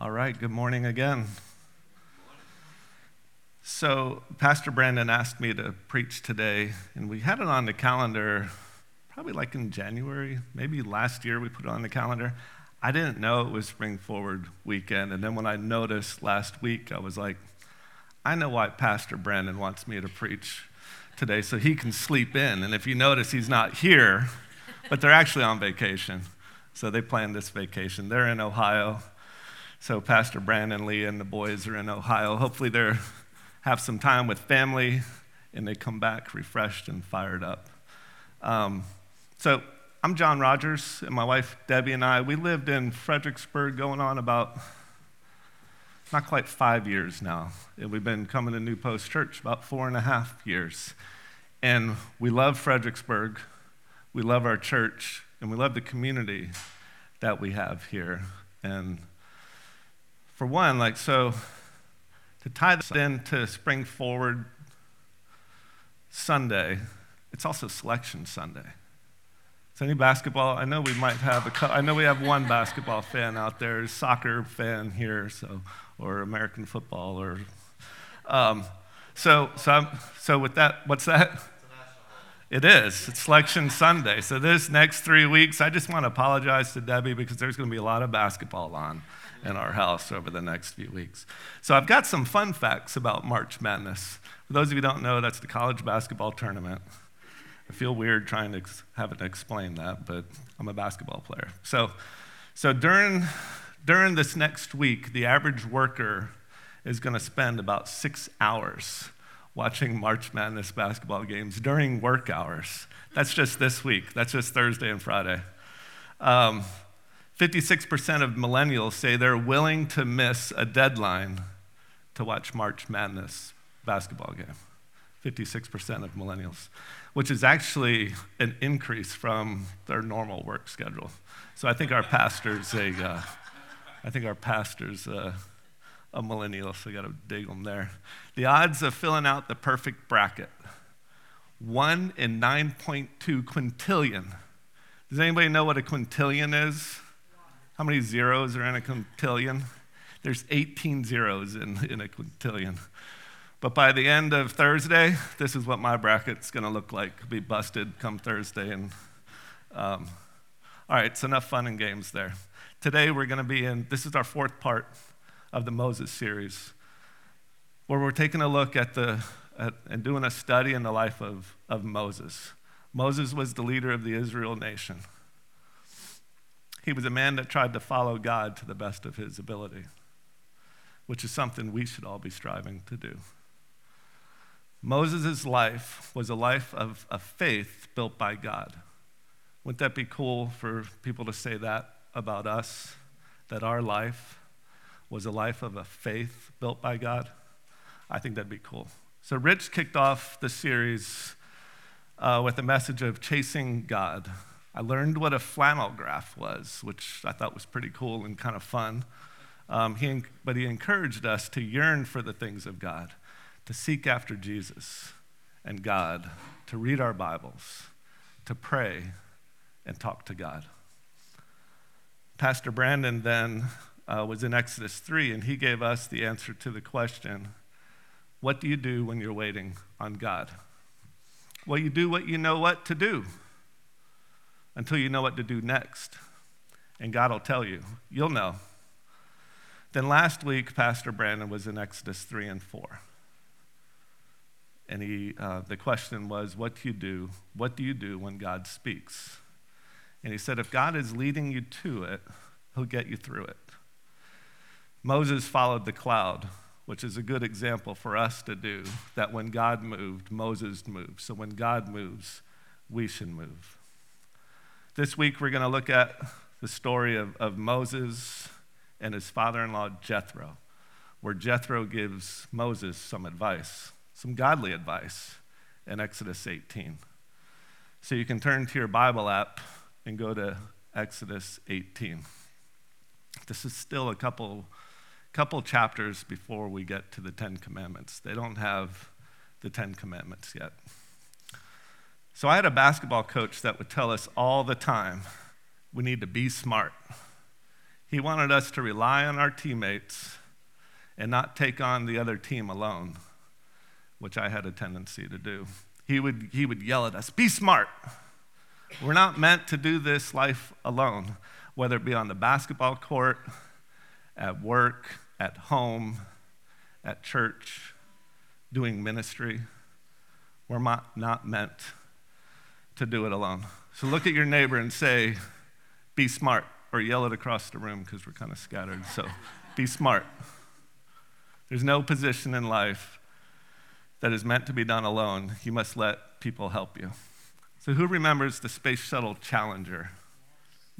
All right, good morning again. So, Pastor Brandon asked me to preach today, and we had it on the calendar probably like in January, maybe last year we put it on the calendar. I didn't know it was Spring Forward weekend, and then when I noticed last week, I was like, I know why Pastor Brandon wants me to preach today so he can sleep in. And if you notice, he's not here, but they're actually on vacation. So they planned this vacation. They're in Ohio. So Pastor Brandon Lee and the boys are in Ohio. Hopefully they have some time with family and they come back refreshed and fired up. Um, so I'm John Rogers, and my wife Debbie and I, we lived in Fredericksburg going on about not quite five years now. And we've been coming to New Post Church about four and a half years. And we love Fredericksburg, we love our church, and we love the community that we have here. And for one, like, so to tie this into Spring Forward Sunday, it's also Selection Sunday. Is any basketball? I know we might have a. I know we have one basketball fan out there, soccer fan here, so or American football, or. Um, so so I'm, so with that, what's that? It is. It's Selection Sunday. So this next three weeks, I just want to apologize to Debbie because there's going to be a lot of basketball on in our house over the next few weeks. So I've got some fun facts about March Madness. For those of you who don't know, that's the college basketball tournament. I feel weird trying to have to explain that, but I'm a basketball player. So, so during, during this next week, the average worker is going to spend about six hours watching March Madness basketball games during work hours. That's just this week. That's just Thursday and Friday. Um, 56% of millennials say they're willing to miss a deadline to watch March Madness basketball game. 56% of millennials, which is actually an increase from their normal work schedule. So I think our pastor's a, uh, I think our pastor's a, a millennial, so we got to dig them there. The odds of filling out the perfect bracket, one in 9.2 quintillion. Does anybody know what a quintillion is? How many zeros are in a quintillion? There's 18 zeros in, in a quintillion. But by the end of Thursday, this is what my bracket's going to look like. be busted come Thursday. And um, all right, it's enough fun and games there. Today we're going to be in. This is our fourth part of the Moses series, where we're taking a look at the at, and doing a study in the life of, of Moses. Moses was the leader of the Israel nation. He was a man that tried to follow God to the best of his ability, which is something we should all be striving to do. Moses' life was a life of, of faith built by God. Wouldn't that be cool for people to say that about us? That our life was a life of a faith built by God? I think that'd be cool. So, Rich kicked off the series uh, with a message of chasing God. I learned what a flannel graph was, which I thought was pretty cool and kind of fun. Um, he, but he encouraged us to yearn for the things of God, to seek after Jesus and God, to read our Bibles, to pray, and talk to God. Pastor Brandon then uh, was in Exodus 3, and he gave us the answer to the question what do you do when you're waiting on God? Well, you do what you know what to do until you know what to do next. And God will tell you. You'll know. Then last week, Pastor Brandon was in Exodus 3 and 4. And he, uh, the question was, What do you do? What do you do when God speaks? And he said, If God is leading you to it, he'll get you through it. Moses followed the cloud, which is a good example for us to do that when God moved, Moses moved. So when God moves, we should move. This week, we're going to look at the story of, of Moses and his father in law, Jethro, where Jethro gives Moses some advice, some godly advice in Exodus 18. So you can turn to your Bible app and go to Exodus 18. This is still a couple, couple chapters before we get to the Ten Commandments. They don't have the Ten Commandments yet. So I had a basketball coach that would tell us all the time we need to be smart. He wanted us to rely on our teammates and not take on the other team alone, which I had a tendency to do. He would, he would yell at us, Be smart. We're not meant to do this life alone, whether it be on the basketball court, at work, at home, at church, doing ministry. We're not, not meant to do it alone. So look at your neighbor and say, Be smart, or yell it across the room because we're kind of scattered. So be smart. There's no position in life that is meant to be done alone. You must let people help you. So, who remembers the Space Shuttle Challenger,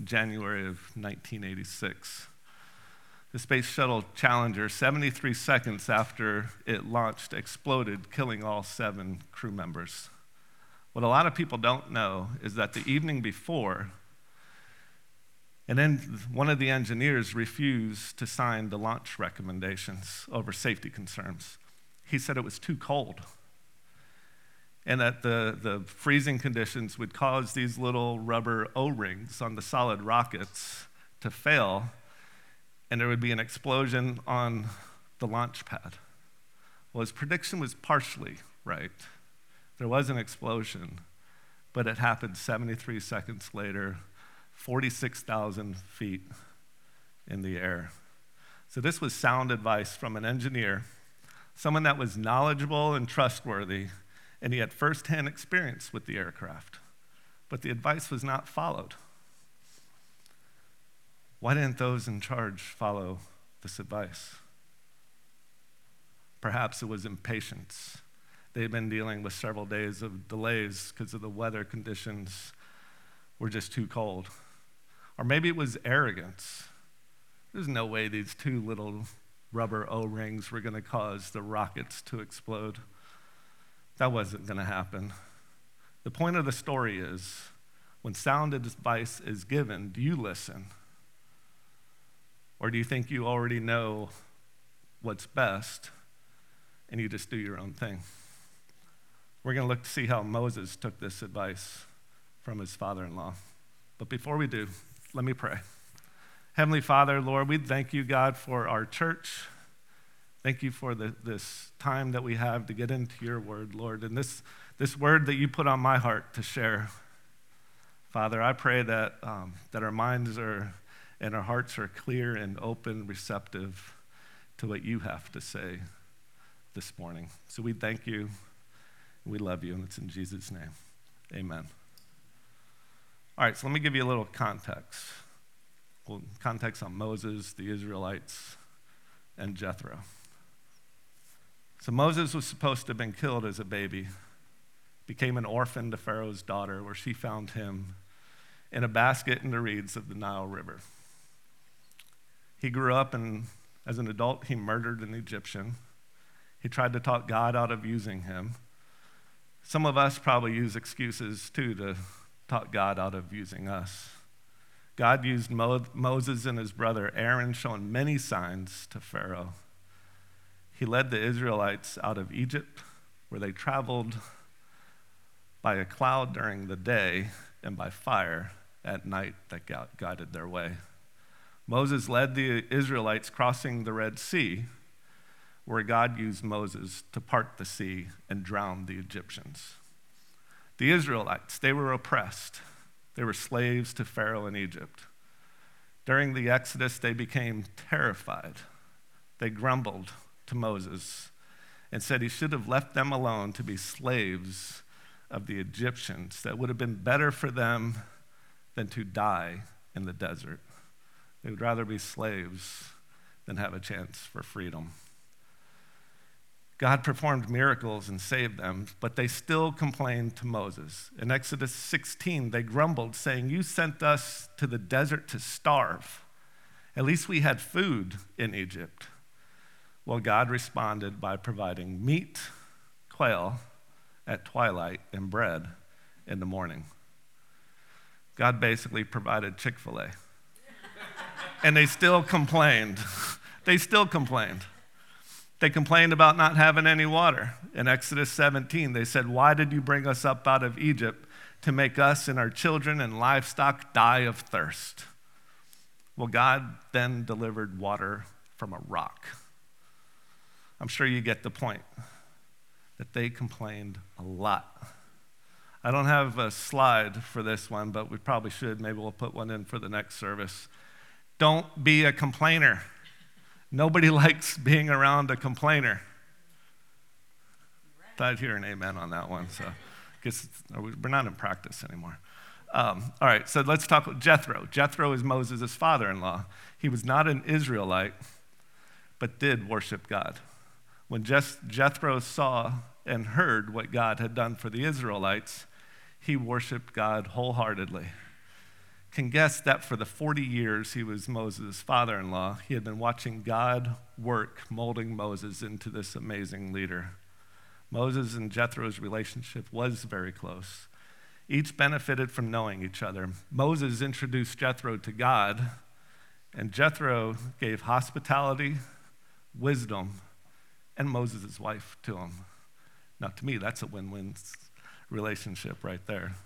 January of 1986? The Space Shuttle Challenger, 73 seconds after it launched, exploded, killing all seven crew members. What a lot of people don't know is that the evening before, and then one of the engineers refused to sign the launch recommendations over safety concerns. He said it was too cold and that the, the freezing conditions would cause these little rubber O rings on the solid rockets to fail, and there would be an explosion on the launch pad. Well, his prediction was partially right. There was an explosion, but it happened 73 seconds later 46,000 feet in the air. So, this was sound advice from an engineer, someone that was knowledgeable and trustworthy, and he had firsthand experience with the aircraft. But the advice was not followed. Why didn't those in charge follow this advice? Perhaps it was impatience. They'd been dealing with several days of delays because of the weather conditions were just too cold. Or maybe it was arrogance. There's no way these two little rubber O rings were going to cause the rockets to explode. That wasn't going to happen. The point of the story is when sound advice is given, do you listen? Or do you think you already know what's best and you just do your own thing? We're going to look to see how Moses took this advice from his father in law. But before we do, let me pray. Heavenly Father, Lord, we thank you, God, for our church. Thank you for the, this time that we have to get into your word, Lord, and this, this word that you put on my heart to share. Father, I pray that, um, that our minds are and our hearts are clear and open, receptive to what you have to say this morning. So we thank you. We love you, and it's in Jesus' name. Amen. All right, so let me give you a little context. Well, context on Moses, the Israelites, and Jethro. So Moses was supposed to have been killed as a baby, became an orphan to Pharaoh's daughter, where she found him in a basket in the reeds of the Nile River. He grew up, and as an adult, he murdered an Egyptian. He tried to talk God out of using him. Some of us probably use excuses too to talk God out of using us. God used Mo- Moses and his brother Aaron, showing many signs to Pharaoh. He led the Israelites out of Egypt, where they traveled by a cloud during the day and by fire at night that guided their way. Moses led the Israelites crossing the Red Sea, where God used Moses to part the sea and drown the Egyptians. The Israelites, they were oppressed. They were slaves to Pharaoh in Egypt. During the Exodus, they became terrified. They grumbled to Moses and said he should have left them alone to be slaves of the Egyptians. That would have been better for them than to die in the desert. They would rather be slaves than have a chance for freedom. God performed miracles and saved them, but they still complained to Moses. In Exodus 16, they grumbled, saying, You sent us to the desert to starve. At least we had food in Egypt. Well, God responded by providing meat, quail at twilight, and bread in the morning. God basically provided Chick fil A. and they still complained. they still complained. They complained about not having any water. In Exodus 17, they said, Why did you bring us up out of Egypt to make us and our children and livestock die of thirst? Well, God then delivered water from a rock. I'm sure you get the point that they complained a lot. I don't have a slide for this one, but we probably should. Maybe we'll put one in for the next service. Don't be a complainer. Nobody likes being around a complainer. I'd hear an amen on that one. So, guess we're not in practice anymore. Um, all right, so let's talk about Jethro. Jethro is Moses' father in law. He was not an Israelite, but did worship God. When Jethro saw and heard what God had done for the Israelites, he worshiped God wholeheartedly. Can guess that for the 40 years he was Moses' father in law, he had been watching God work molding Moses into this amazing leader. Moses and Jethro's relationship was very close. Each benefited from knowing each other. Moses introduced Jethro to God, and Jethro gave hospitality, wisdom, and Moses' wife to him. Now, to me, that's a win win relationship right there.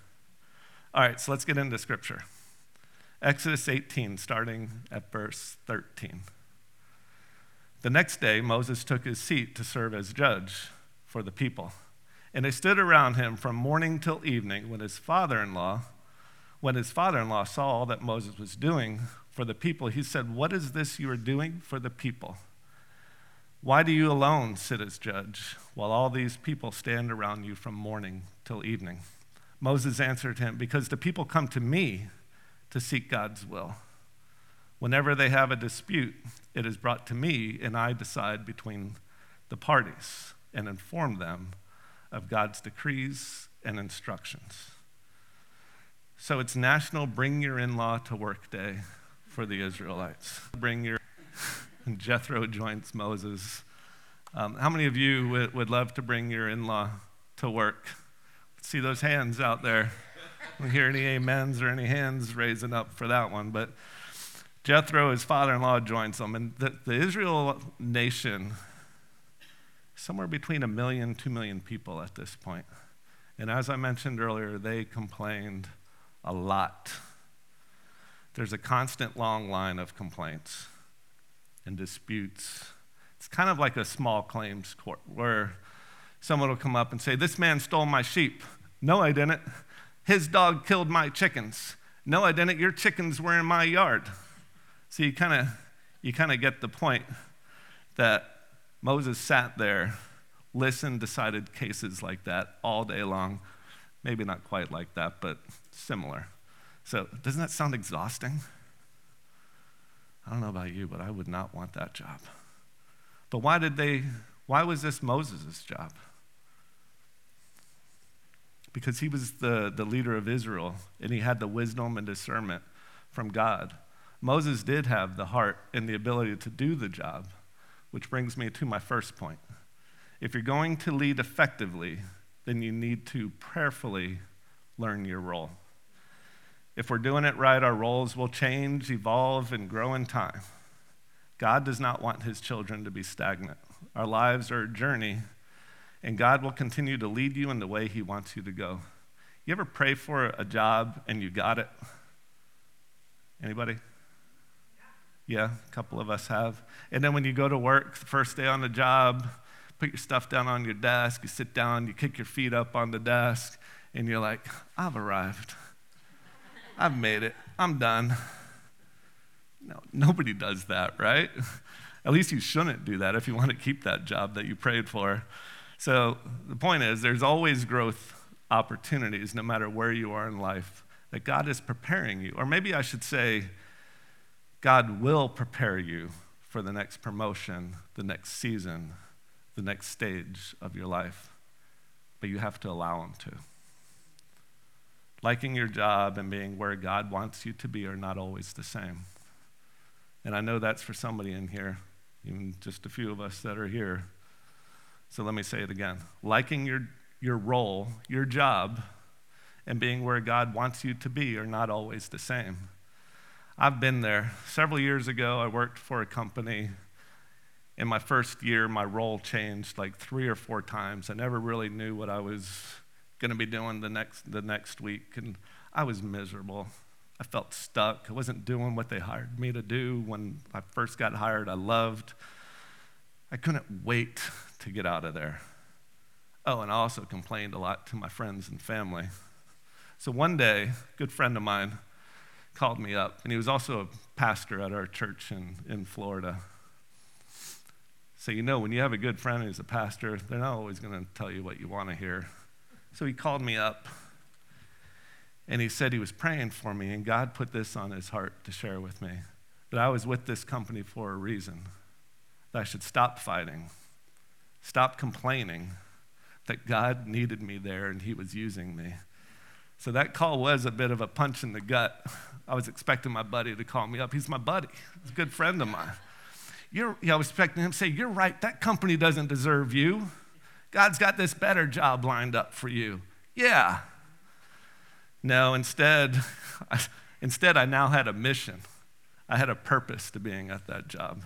All right, so let's get into scripture. Exodus 18, starting at verse 13. The next day, Moses took his seat to serve as judge for the people. And they stood around him from morning till evening when his father in law, when his father in law saw all that Moses was doing for the people, he said, What is this you are doing for the people? Why do you alone sit as judge while all these people stand around you from morning till evening? Moses answered him, Because the people come to me to seek God's will. Whenever they have a dispute, it is brought to me, and I decide between the parties and inform them of God's decrees and instructions. So it's National Bring Your In Law to Work Day for the Israelites. Bring your. Jethro joins Moses. Um, how many of you would, would love to bring your in law to work? See those hands out there. Hear any amens or any hands raising up for that one. But Jethro, his father in law, joins them. And the, the Israel nation, somewhere between a million, two million people at this point. And as I mentioned earlier, they complained a lot. There's a constant long line of complaints and disputes. It's kind of like a small claims court where someone will come up and say, This man stole my sheep. No, I didn't. His dog killed my chickens. No, I didn't. Your chickens were in my yard. So you kind of you kind of get the point that Moses sat there, listened, decided cases like that all day long. Maybe not quite like that, but similar. So, doesn't that sound exhausting? I don't know about you, but I would not want that job. But why did they, why was this Moses' job? Because he was the, the leader of Israel and he had the wisdom and discernment from God. Moses did have the heart and the ability to do the job, which brings me to my first point. If you're going to lead effectively, then you need to prayerfully learn your role. If we're doing it right, our roles will change, evolve, and grow in time. God does not want his children to be stagnant. Our lives are a journey, and God will continue to lead you in the way he wants you to go. You ever pray for a job and you got it? Anybody? Yeah, a couple of us have. And then when you go to work, the first day on the job, put your stuff down on your desk, you sit down, you kick your feet up on the desk, and you're like, I've arrived. I've made it. I'm done. No, nobody does that, right? At least you shouldn't do that if you want to keep that job that you prayed for. So the point is, there's always growth opportunities no matter where you are in life that God is preparing you. Or maybe I should say, God will prepare you for the next promotion, the next season, the next stage of your life. But you have to allow Him to liking your job and being where God wants you to be are not always the same. And I know that's for somebody in here, even just a few of us that are here. So let me say it again. Liking your, your role, your job, and being where God wants you to be are not always the same. I've been there. Several years ago, I worked for a company. In my first year, my role changed like three or four times. I never really knew what I was going to be doing the next, the next week. And I was miserable. I felt stuck. I wasn't doing what they hired me to do. When I first got hired, I loved. I couldn't wait to get out of there. Oh, and I also complained a lot to my friends and family. So one day, a good friend of mine called me up, and he was also a pastor at our church in, in Florida. So, you know, when you have a good friend who's a pastor, they're not always going to tell you what you want to hear. So he called me up, and he said he was praying for me, and God put this on his heart to share with me that I was with this company for a reason, that I should stop fighting, stop complaining, that God needed me there and he was using me. So that call was a bit of a punch in the gut. I was expecting my buddy to call me up. He's my buddy, he's a good friend of mine. You're, I was expecting him to say, You're right, that company doesn't deserve you. God's got this better job lined up for you. Yeah. No, instead, instead, I now had a mission. I had a purpose to being at that job.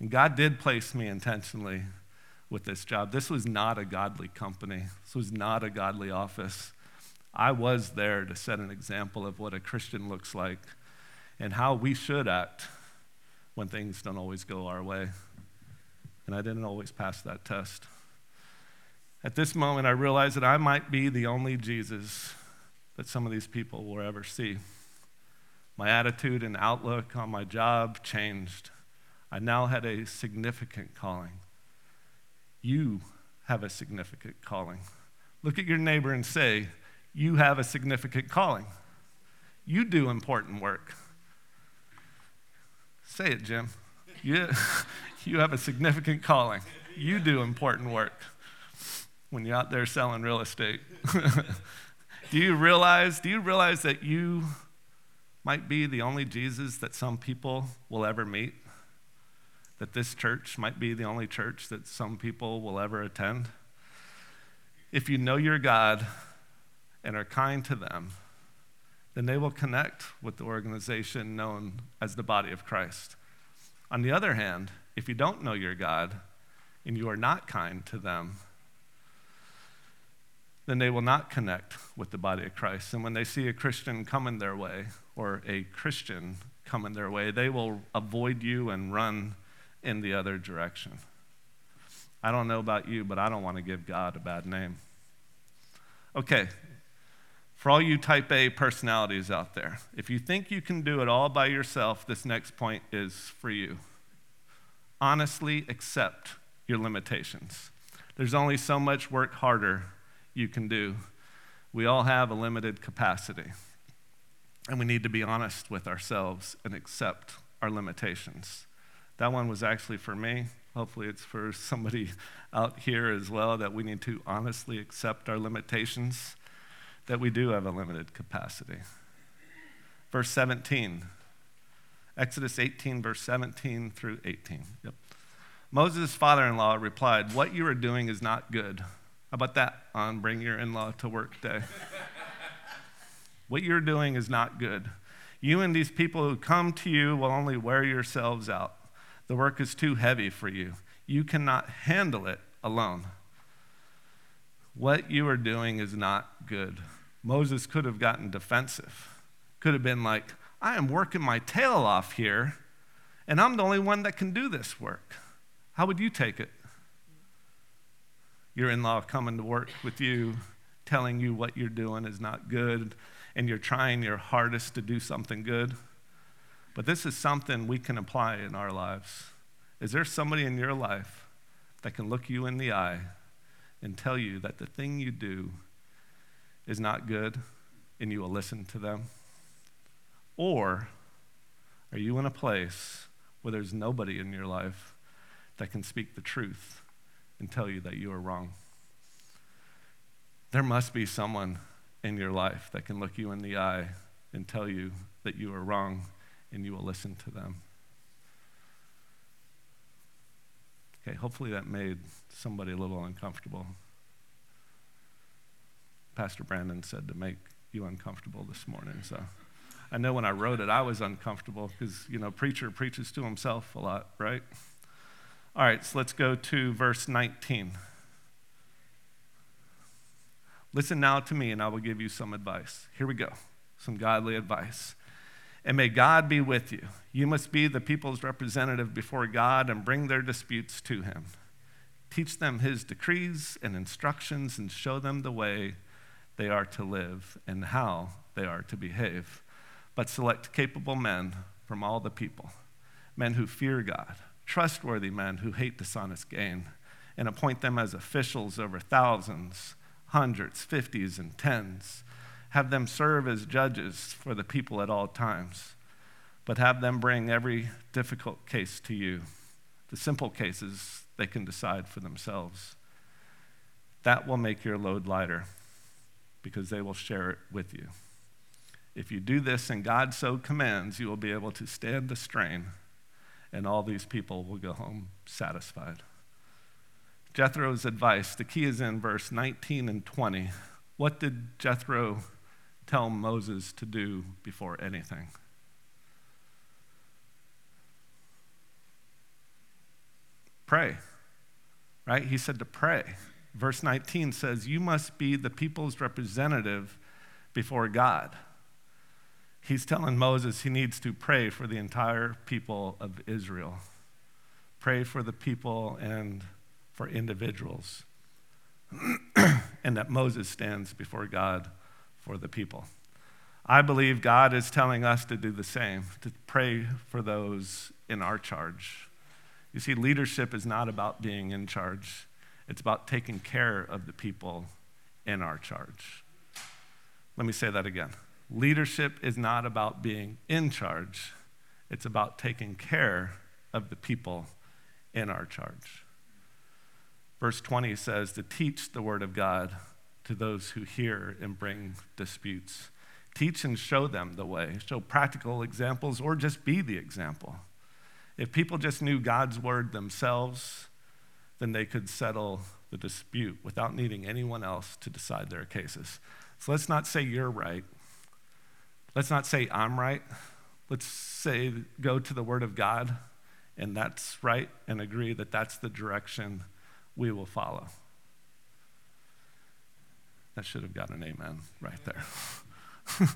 And God did place me intentionally with this job. This was not a godly company, this was not a godly office. I was there to set an example of what a Christian looks like and how we should act when things don't always go our way. And I didn't always pass that test. At this moment, I realized that I might be the only Jesus that some of these people will ever see. My attitude and outlook on my job changed. I now had a significant calling. You have a significant calling. Look at your neighbor and say, You have a significant calling. You do important work. Say it, Jim. You, you have a significant calling. You do important work when you're out there selling real estate. do you realize, do you realize that you might be the only Jesus that some people will ever meet? That this church might be the only church that some people will ever attend? If you know your God and are kind to them, then they will connect with the organization known as the body of Christ. On the other hand, if you don't know your God and you are not kind to them, then they will not connect with the body of Christ. And when they see a Christian coming their way or a Christian coming their way, they will avoid you and run in the other direction. I don't know about you, but I don't want to give God a bad name. Okay, for all you type A personalities out there, if you think you can do it all by yourself, this next point is for you. Honestly accept your limitations. There's only so much work harder you can do. We all have a limited capacity. And we need to be honest with ourselves and accept our limitations. That one was actually for me. Hopefully, it's for somebody out here as well that we need to honestly accept our limitations that we do have a limited capacity. Verse 17, Exodus 18, verse 17 through 18. Yep. Moses' father in law replied, What you are doing is not good. How about that on Bring Your In Law to Work Day? what you're doing is not good. You and these people who come to you will only wear yourselves out. The work is too heavy for you. You cannot handle it alone. What you are doing is not good. Moses could have gotten defensive, could have been like, I am working my tail off here, and I'm the only one that can do this work. How would you take it? Your in law coming to work with you, telling you what you're doing is not good, and you're trying your hardest to do something good. But this is something we can apply in our lives. Is there somebody in your life that can look you in the eye and tell you that the thing you do is not good and you will listen to them? Or are you in a place where there's nobody in your life that can speak the truth and tell you that you are wrong? There must be someone in your life that can look you in the eye and tell you that you are wrong and you will listen to them. Okay, hopefully that made somebody a little uncomfortable. Pastor Brandon said to make you uncomfortable this morning. So I know when I wrote it, I was uncomfortable because, you know, preacher preaches to himself a lot, right? All right, so let's go to verse 19. Listen now to me, and I will give you some advice. Here we go. some godly advice. And may God be with you. You must be the people's representative before God and bring their disputes to him. Teach them his decrees and instructions and show them the way they are to live and how they are to behave. But select capable men from all the people, men who fear God, trustworthy men who hate dishonest gain, and appoint them as officials over thousands, hundreds, fifties, and tens. Have them serve as judges for the people at all times, but have them bring every difficult case to you. The simple cases they can decide for themselves. That will make your load lighter because they will share it with you. If you do this and God so commands, you will be able to stand the strain, and all these people will go home satisfied. Jethro's advice, the key is in verse 19 and 20. What did Jethro tell Moses to do before anything? Pray, right? He said to pray. Verse 19 says, You must be the people's representative before God. He's telling Moses he needs to pray for the entire people of Israel. Pray for the people and for individuals. and that Moses stands before God for the people. I believe God is telling us to do the same, to pray for those in our charge. You see, leadership is not about being in charge, it's about taking care of the people in our charge. Let me say that again. Leadership is not about being in charge, it's about taking care of the people in our charge. Verse 20 says to teach the word of God to those who hear and bring disputes. Teach and show them the way, show practical examples, or just be the example. If people just knew God's word themselves, then they could settle the dispute without needing anyone else to decide their cases. So let's not say you're right. Let's not say I'm right. Let's say go to the word of God and that's right and agree that that's the direction we will follow. That should have got an amen right there.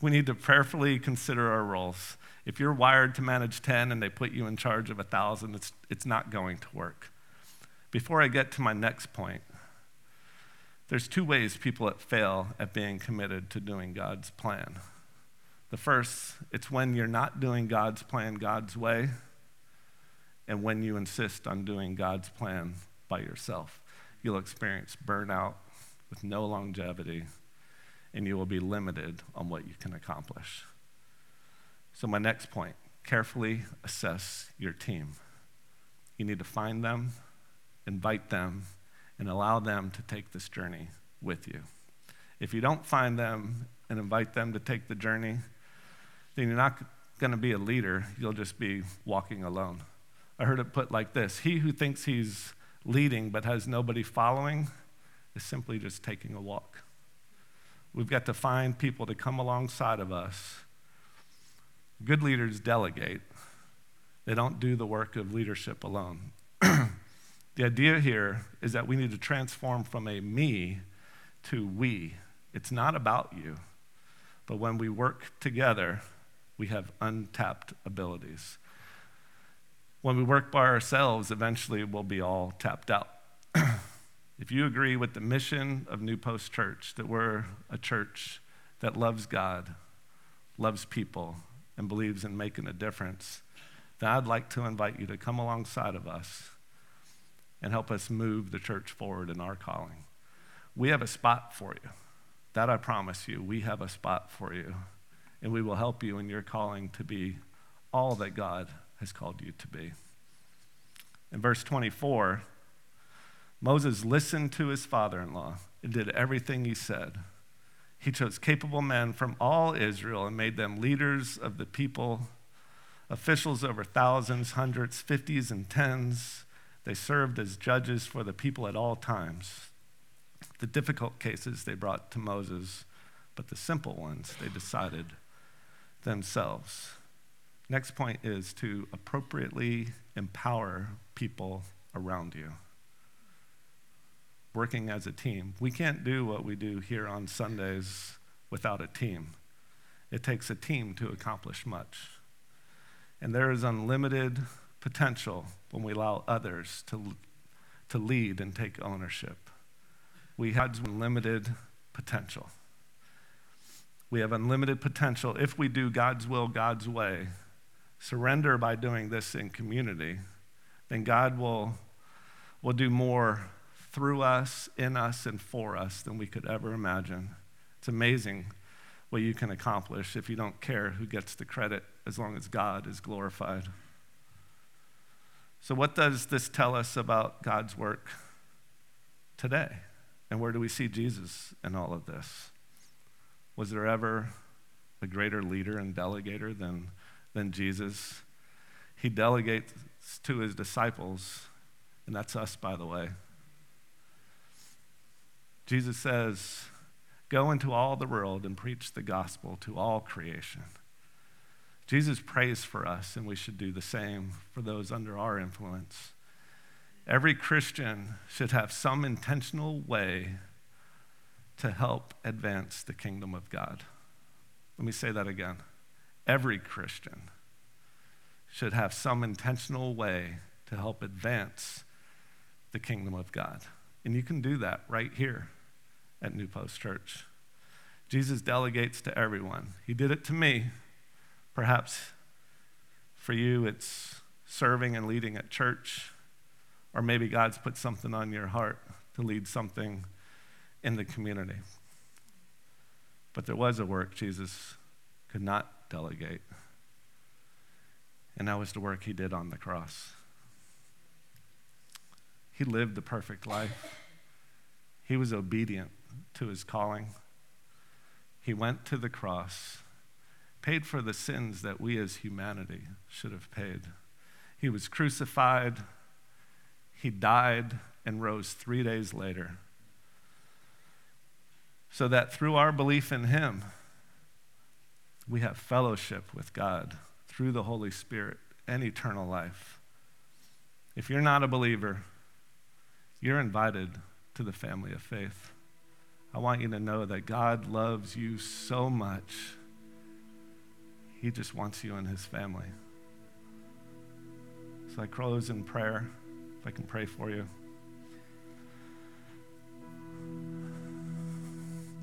we need to prayerfully consider our roles. If you're wired to manage 10 and they put you in charge of 1,000, it's, it's not going to work. Before I get to my next point, there's two ways people fail at being committed to doing God's plan. The first, it's when you're not doing God's plan God's way, and when you insist on doing God's plan by yourself. You'll experience burnout with no longevity, and you will be limited on what you can accomplish. So, my next point carefully assess your team. You need to find them, invite them, and allow them to take this journey with you. If you don't find them and invite them to take the journey, then you're not going to be a leader. You'll just be walking alone. I heard it put like this He who thinks he's leading but has nobody following is simply just taking a walk. We've got to find people to come alongside of us Good leaders delegate, they don't do the work of leadership alone. the idea here is that we need to transform from a me to we. It's not about you, but when we work together, we have untapped abilities. When we work by ourselves, eventually we'll be all tapped out. if you agree with the mission of New Post Church, that we're a church that loves God, loves people, and believes in making a difference, then I'd like to invite you to come alongside of us and help us move the church forward in our calling. We have a spot for you. That I promise you. We have a spot for you. And we will help you in your calling to be all that God has called you to be. In verse 24, Moses listened to his father in law and did everything he said. He chose capable men from all Israel and made them leaders of the people, officials over thousands, hundreds, fifties, and tens. They served as judges for the people at all times. The difficult cases they brought to Moses, but the simple ones they decided themselves. Next point is to appropriately empower people around you working as a team. We can't do what we do here on Sundays without a team. It takes a team to accomplish much. And there is unlimited potential when we allow others to, to lead and take ownership. We have unlimited potential. We have unlimited potential if we do God's will, God's way, surrender by doing this in community, then God will, will do more through us, in us, and for us than we could ever imagine. It's amazing what you can accomplish if you don't care who gets the credit as long as God is glorified. So, what does this tell us about God's work today? And where do we see Jesus in all of this? Was there ever a greater leader and delegator than, than Jesus? He delegates to his disciples, and that's us, by the way. Jesus says, Go into all the world and preach the gospel to all creation. Jesus prays for us, and we should do the same for those under our influence. Every Christian should have some intentional way to help advance the kingdom of God. Let me say that again. Every Christian should have some intentional way to help advance the kingdom of God. And you can do that right here at New Post Church. Jesus delegates to everyone. He did it to me. Perhaps for you, it's serving and leading at church. Or maybe God's put something on your heart to lead something in the community. But there was a work Jesus could not delegate, and that was the work he did on the cross. He lived the perfect life, he was obedient to his calling. He went to the cross, paid for the sins that we as humanity should have paid. He was crucified he died and rose three days later. So that through our belief in him, we have fellowship with God through the Holy Spirit and eternal life. If you're not a believer, you're invited to the family of faith. I want you to know that God loves you so much, He just wants you in His family. So I close in prayer. If I can pray for you.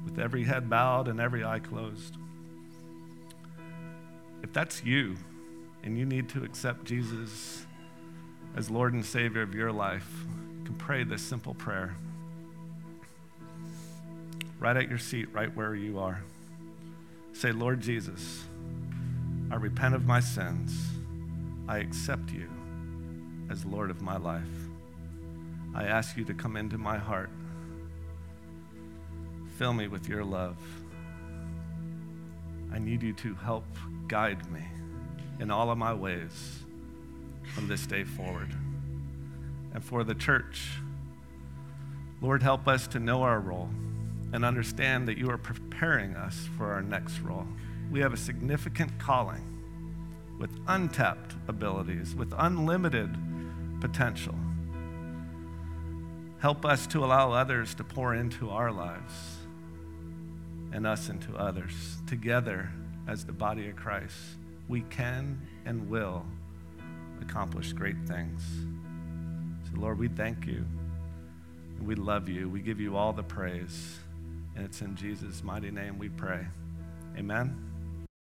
With every head bowed and every eye closed. If that's you and you need to accept Jesus as Lord and Savior of your life, can pray this simple prayer. Right at your seat, right where you are. Say, Lord Jesus, I repent of my sins. I accept you as Lord of my life. I ask you to come into my heart. Fill me with your love. I need you to help guide me in all of my ways from this day forward. And for the church, Lord, help us to know our role and understand that you are preparing us for our next role. We have a significant calling with untapped abilities, with unlimited potential. Help us to allow others to pour into our lives and us into others. Together, as the body of Christ, we can and will accomplish great things. Lord, we thank you. We love you. We give you all the praise. And it's in Jesus' mighty name we pray. Amen.